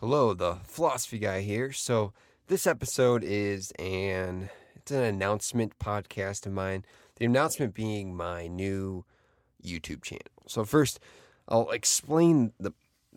Hello, the philosophy guy here. So this episode is an it's an announcement podcast of mine. The announcement being my new YouTube channel. So first, I'll explain the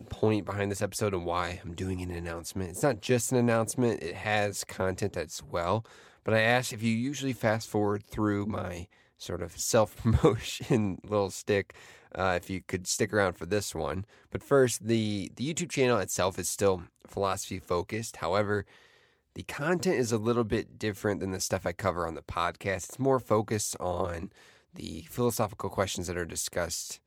point behind this episode and why I'm doing an announcement. It's not just an announcement; it has content as well. But I asked if you usually fast forward through my sort of self promotion little stick uh, if you could stick around for this one. But first, the, the YouTube channel itself is still philosophy focused. However, the content is a little bit different than the stuff I cover on the podcast. It's more focused on the philosophical questions that are discussed.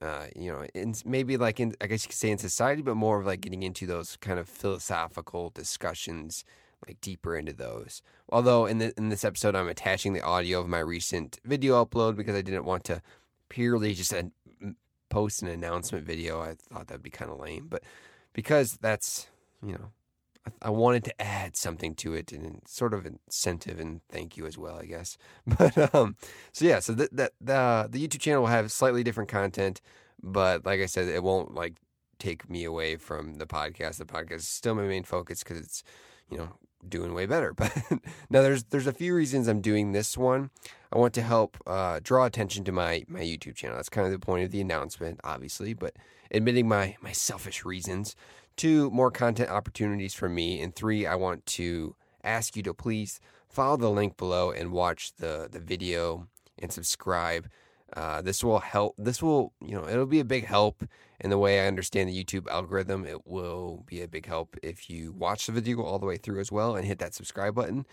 Uh, you know, in maybe like in, I guess you could say in society, but more of like getting into those kind of philosophical discussions, like deeper into those. Although in the, in this episode, I'm attaching the audio of my recent video upload because I didn't want to purely just a, post an announcement video. I thought that'd be kind of lame, but because that's you know, I, I, wanted to add something to it and sort of incentive and thank you as well, I guess. But um, so yeah, so that that the the YouTube channel will have slightly different content, but like I said, it won't like take me away from the podcast. The podcast is still my main focus because it's you know doing way better. But now there's there's a few reasons I'm doing this one. I want to help uh, draw attention to my my YouTube channel. That's kind of the point of the announcement, obviously. But admitting my my selfish reasons. Two, more content opportunities for me, and three, I want to ask you to please follow the link below and watch the the video and subscribe uh, this will help. This will, you know, it'll be a big help in the way I understand the YouTube algorithm. It will be a big help if you watch the video all the way through as well and hit that subscribe button.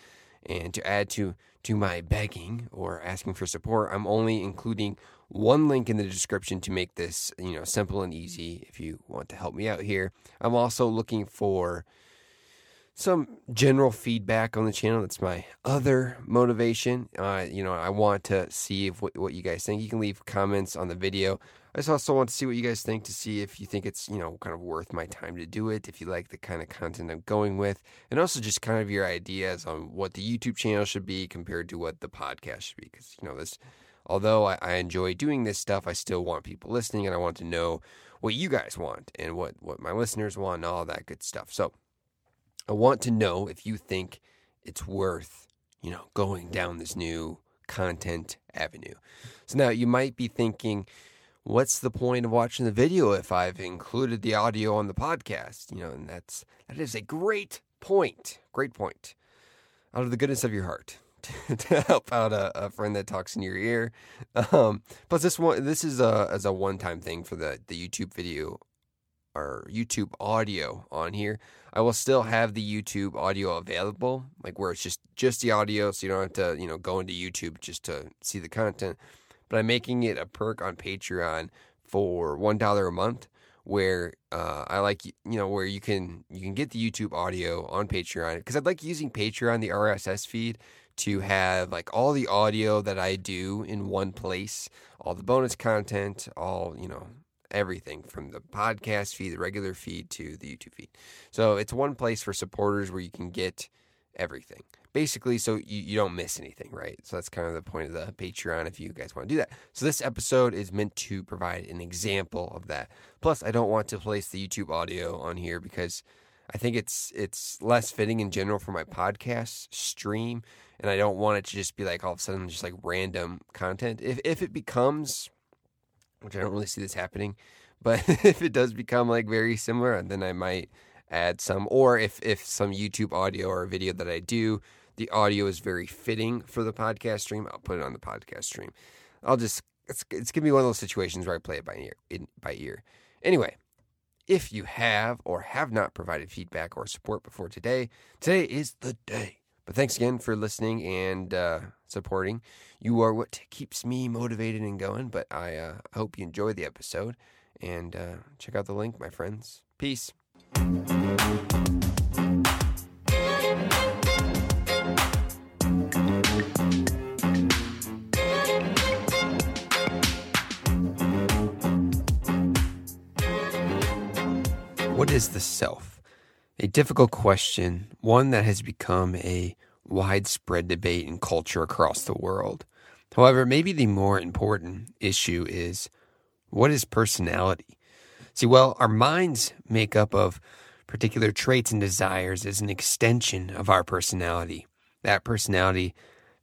And to add to to my begging or asking for support, I'm only including one link in the description to make this, you know, simple and easy. If you want to help me out here, I'm also looking for some general feedback on the channel. That's my other motivation. Uh, you know, I want to see if what, what you guys think. You can leave comments on the video. I just also want to see what you guys think to see if you think it's, you know, kind of worth my time to do it, if you like the kind of content I'm going with, and also just kind of your ideas on what the YouTube channel should be compared to what the podcast should be. Because, you know, this, although I, I enjoy doing this stuff, I still want people listening and I want to know what you guys want and what, what my listeners want and all that good stuff. So, I want to know if you think it's worth, you know, going down this new content avenue. So now you might be thinking, what's the point of watching the video if I've included the audio on the podcast? You know, and that's that is a great point. Great point. Out of the goodness of your heart. to help out a, a, friend that talks in your ear. Um, plus, this one this is a as a one time thing for the the YouTube video YouTube audio on here. I will still have the YouTube audio available, like where it's just just the audio, so you don't have to you know go into YouTube just to see the content. But I'm making it a perk on Patreon for one dollar a month, where uh, I like you know where you can you can get the YouTube audio on Patreon because I'd like using Patreon the RSS feed to have like all the audio that I do in one place, all the bonus content, all you know everything from the podcast feed, the regular feed to the YouTube feed. So it's one place for supporters where you can get everything. Basically, so you, you don't miss anything, right? So that's kind of the point of the Patreon if you guys want to do that. So this episode is meant to provide an example of that. Plus, I don't want to place the YouTube audio on here because I think it's it's less fitting in general for my podcast stream, and I don't want it to just be like all of a sudden just like random content. If if it becomes which I don't really see this happening. But if it does become like very similar, then I might add some. Or if if some YouTube audio or video that I do, the audio is very fitting for the podcast stream, I'll put it on the podcast stream. I'll just it's it's gonna be one of those situations where I play it by ear in, by ear. Anyway, if you have or have not provided feedback or support before today, today is the day. But thanks again for listening and uh, supporting. You are what keeps me motivated and going. But I uh, hope you enjoy the episode and uh, check out the link, my friends. Peace. What is the self? A difficult question, one that has become a widespread debate in culture across the world. However, maybe the more important issue is what is personality? See, well, our minds make up of particular traits and desires as an extension of our personality. That personality,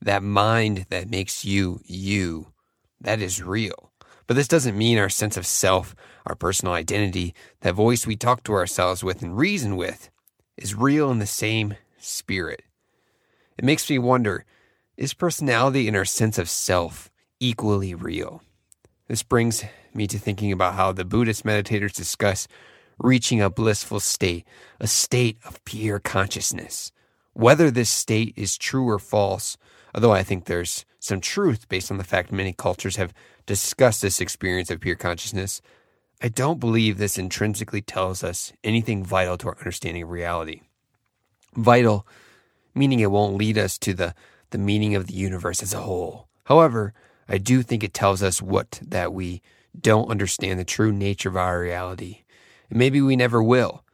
that mind that makes you you, that is real. But this doesn't mean our sense of self, our personal identity, that voice we talk to ourselves with and reason with, is real in the same spirit. It makes me wonder is personality and our sense of self equally real? This brings me to thinking about how the Buddhist meditators discuss reaching a blissful state, a state of pure consciousness. Whether this state is true or false, although I think there's some truth based on the fact many cultures have discussed this experience of pure consciousness, I don't believe this intrinsically tells us anything vital to our understanding of reality. Vital, meaning it won't lead us to the, the meaning of the universe as a whole. However, I do think it tells us what that we don't understand the true nature of our reality. And maybe we never will.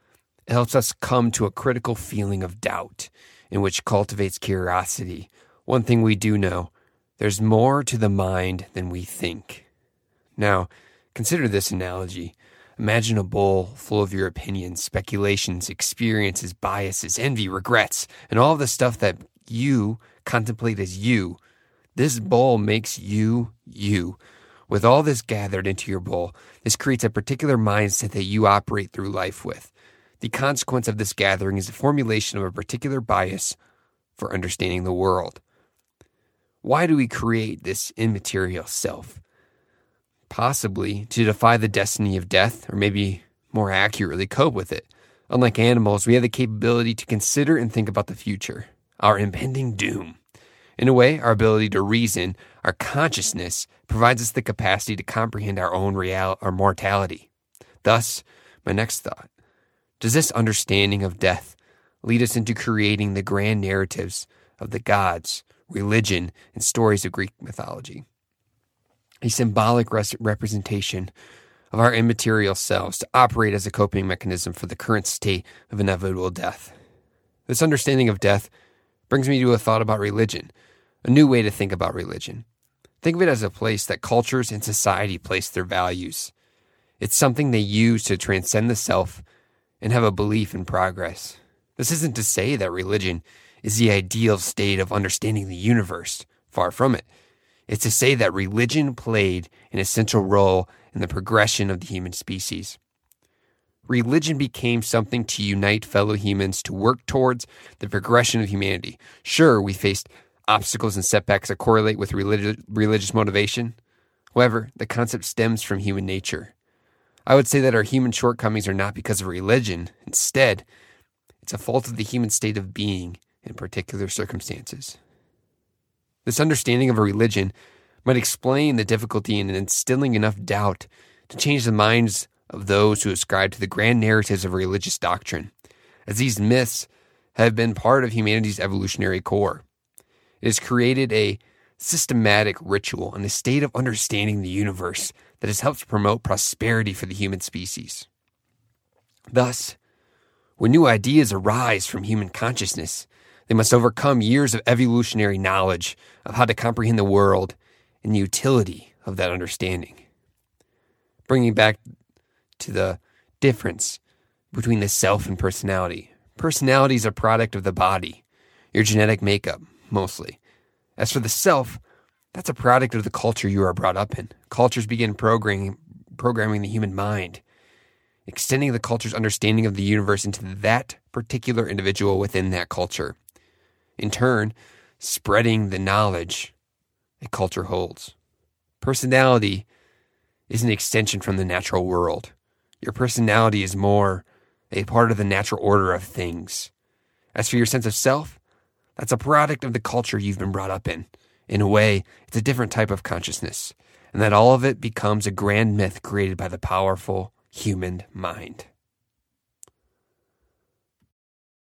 It helps us come to a critical feeling of doubt, in which cultivates curiosity. One thing we do know there's more to the mind than we think. Now, consider this analogy. Imagine a bowl full of your opinions, speculations, experiences, biases, envy, regrets, and all the stuff that you contemplate as you. This bowl makes you you. With all this gathered into your bowl, this creates a particular mindset that you operate through life with. The consequence of this gathering is the formulation of a particular bias for understanding the world. Why do we create this immaterial self? Possibly to defy the destiny of death, or maybe more accurately, cope with it. Unlike animals, we have the capability to consider and think about the future, our impending doom. In a way, our ability to reason, our consciousness, provides us the capacity to comprehend our own real our mortality. Thus, my next thought does this understanding of death lead us into creating the grand narratives of the gods, religion, and stories of Greek mythology? A symbolic res- representation of our immaterial selves to operate as a coping mechanism for the current state of inevitable death. This understanding of death brings me to a thought about religion, a new way to think about religion. Think of it as a place that cultures and society place their values. It's something they use to transcend the self and have a belief in progress. This isn't to say that religion is the ideal state of understanding the universe. Far from it. It's to say that religion played an essential role in the progression of the human species. Religion became something to unite fellow humans to work towards the progression of humanity. Sure, we faced obstacles and setbacks that correlate with religi- religious motivation. However, the concept stems from human nature. I would say that our human shortcomings are not because of religion. Instead, it's a fault of the human state of being in particular circumstances. This understanding of a religion might explain the difficulty in instilling enough doubt to change the minds of those who ascribe to the grand narratives of religious doctrine, as these myths have been part of humanity's evolutionary core. It has created a systematic ritual and a state of understanding the universe that has helped promote prosperity for the human species. Thus, when new ideas arise from human consciousness, they must overcome years of evolutionary knowledge of how to comprehend the world and the utility of that understanding. Bringing back to the difference between the self and personality. Personality is a product of the body, your genetic makeup, mostly. As for the self, that's a product of the culture you are brought up in. Cultures begin programming, programming the human mind, extending the culture's understanding of the universe into that particular individual within that culture. In turn, spreading the knowledge a culture holds. Personality is an extension from the natural world. Your personality is more a part of the natural order of things. As for your sense of self, that's a product of the culture you've been brought up in. In a way, it's a different type of consciousness, and that all of it becomes a grand myth created by the powerful human mind.